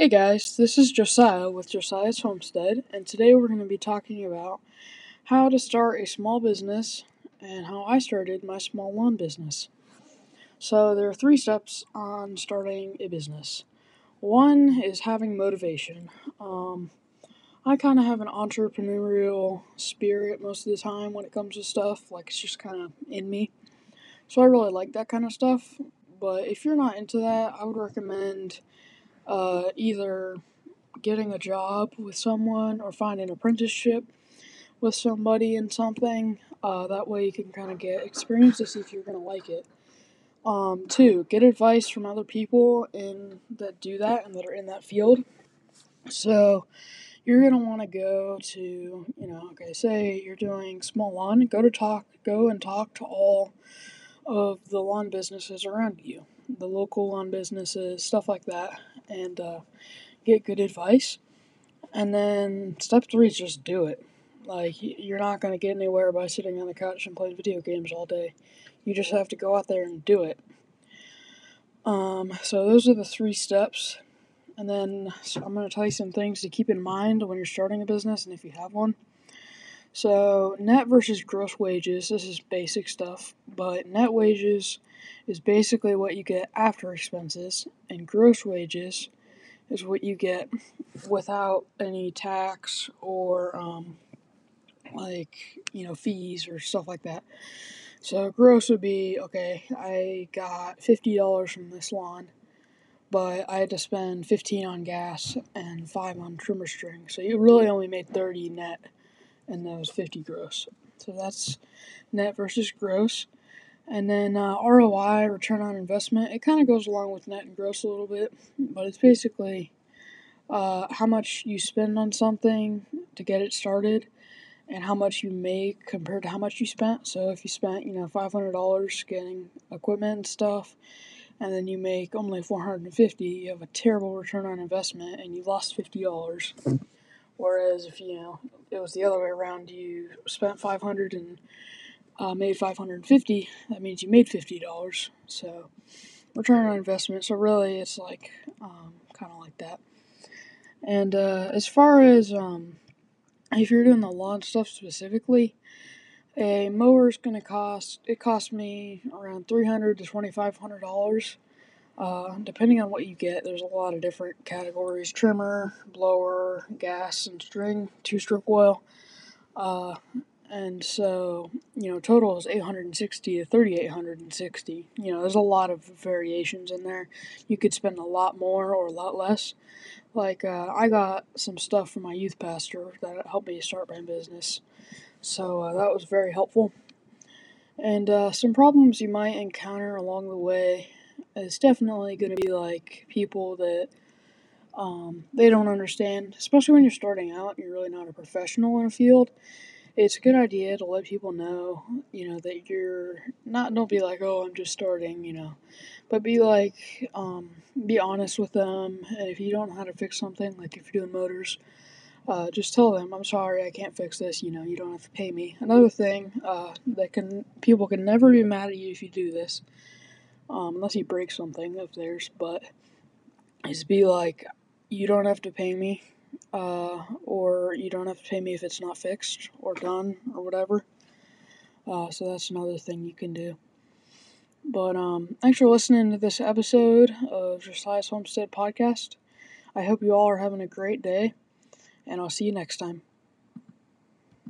Hey guys, this is Josiah with Josiah's Homestead, and today we're going to be talking about how to start a small business and how I started my small lawn business. So, there are three steps on starting a business. One is having motivation. Um, I kind of have an entrepreneurial spirit most of the time when it comes to stuff, like it's just kind of in me. So, I really like that kind of stuff, but if you're not into that, I would recommend uh, either getting a job with someone or finding an apprenticeship with somebody in something. Uh, that way you can kind of get experience to see if you're going to like it. Um, two, get advice from other people in that do that and that are in that field. So you're gonna want to go to, you know, okay, say you're doing small lawn, go to talk, go and talk to all of the lawn businesses around you, the local lawn businesses, stuff like that, and uh, get good advice. And then step three is just do it. Like, you're not going to get anywhere by sitting on the couch and playing video games all day. You just have to go out there and do it. Um, so, those are the three steps. And then so I'm going to tell you some things to keep in mind when you're starting a business and if you have one. So, net versus gross wages, this is basic stuff, but net wages is basically what you get after expenses, and gross wages is what you get without any tax or um, like you know fees or stuff like that. So gross would be okay. I got fifty dollars from this lawn, but I had to spend fifteen on gas and five on trimmer string. So you really only made thirty net and that was 50 gross. So that's net versus gross. And then uh, ROI, return on investment, it kind of goes along with net and gross a little bit, but it's basically uh, how much you spend on something to get it started and how much you make compared to how much you spent. So if you spent, you know, $500 getting equipment and stuff, and then you make only 450, you have a terrible return on investment and you lost $50. Whereas if you know it was the other way around, you spent 500 and uh, made 550. That means you made fifty dollars. So return on investment. So really, it's like um, kind of like that. And uh, as far as um, if you're doing the lawn stuff specifically, a mower is going to cost. It cost me around 300 to 2,500 dollars uh, depending on what you get, there's a lot of different categories trimmer, blower, gas, and string, two stroke oil. Uh, and so, you know, total is 860 to 3860. You know, there's a lot of variations in there. You could spend a lot more or a lot less. Like, uh, I got some stuff from my youth pastor that helped me start my business. So uh, that was very helpful. And uh, some problems you might encounter along the way it's definitely going to be like people that um, they don't understand, especially when you're starting out. You're really not a professional in a field. It's a good idea to let people know, you know, that you're not. Don't be like, oh, I'm just starting, you know, but be like, um, be honest with them. And if you don't know how to fix something, like if you're doing motors, uh, just tell them, I'm sorry, I can't fix this. You know, you don't have to pay me. Another thing uh, that can people can never be mad at you if you do this um, unless he breaks something of theirs, but is be like, you don't have to pay me, uh, or you don't have to pay me if it's not fixed or done or whatever. Uh, so that's another thing you can do. But um, thanks for listening to this episode of Josiah's Homestead Podcast. I hope you all are having a great day, and I'll see you next time.